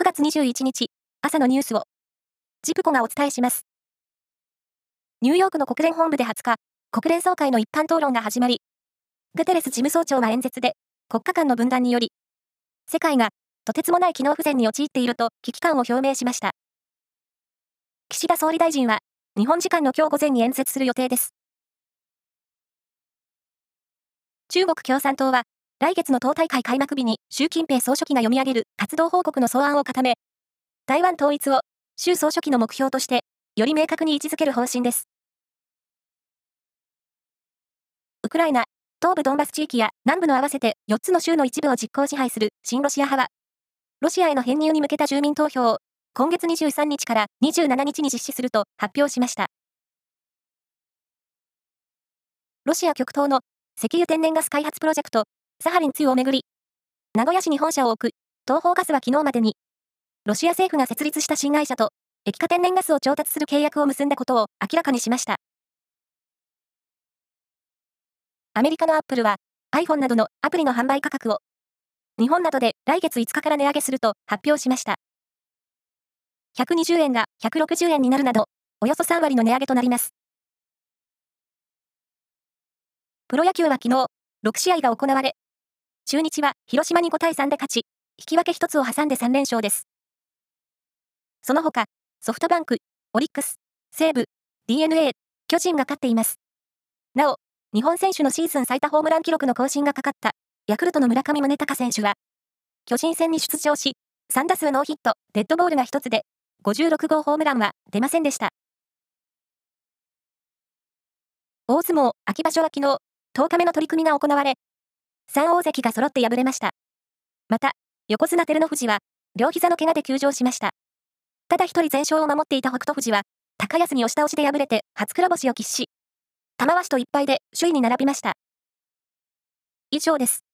9月21日、朝のニュースを、ジプコがお伝えします。ニューヨークの国連本部で20日、国連総会の一般討論が始まり、グテレス事務総長は演説で、国家間の分断により、世界がとてつもない機能不全に陥っていると危機感を表明しました。岸田総理大臣は、日本時間の今日午前に演説する予定です。中国共産党は、来月の党大会開幕日に習近平総書記が読み上げる活動報告の草案を固め、台湾統一を習総書記の目標として、より明確に位置づける方針です。ウクライナ、東部ドンバス地域や南部の合わせて4つの州の一部を実効支配する親ロシア派は、ロシアへの編入に向けた住民投票を今月23日から27日に実施すると発表しました。ロシア極東の石油天然ガス開発プロジェクト、サハリン2をめぐり、名古屋市に本社を置く東方ガスは昨日までに、ロシア政府が設立した新会社と液化天然ガスを調達する契約を結んだことを明らかにしました。アメリカのアップルは iPhone などのアプリの販売価格を日本などで来月5日から値上げすると発表しました。120円が160円になるなど、およそ3割の値上げとなります。プロ野球は昨日、6試合が行われ、中日は広島に5対3で勝ち、引き分け1つを挟んで3連勝です。その他、ソフトバンク、オリックス、西武、DNA、巨人が勝っています。なお、日本選手のシーズン最多ホームラン記録の更新がかかったヤクルトの村上宗隆選手は、巨人戦に出場し、3打数ノーヒット、デッドボールが1つで、56号ホームランは出ませんでした。大相撲秋場所は昨日、10日目の取り組みが行われ、3大関が揃って敗れました。また、横綱照ノ富士は、両膝の怪我で休場しました。ただ一人全勝を守っていた北斗富士は、高安に押し倒しで敗れて初黒星を喫し、玉鷲と1敗で首位に並びました。以上です。